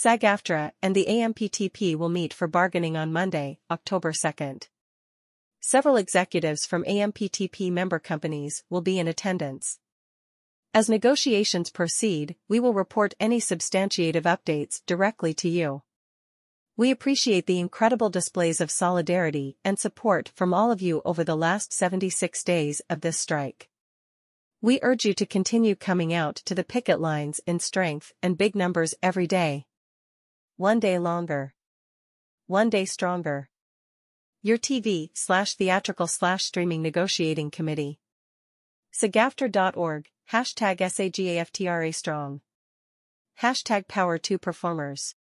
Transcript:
SAG-AFTRA and the AMPTP will meet for bargaining on Monday, October 2. Several executives from AMPTP member companies will be in attendance. As negotiations proceed, we will report any substantiative updates directly to you. We appreciate the incredible displays of solidarity and support from all of you over the last 76 days of this strike. We urge you to continue coming out to the picket lines in strength and big numbers every day. One day longer. One day stronger. Your TV slash theatrical slash streaming negotiating committee. SAGAFTRA.org, hashtag SAGAFTRA strong. Hashtag power to performers.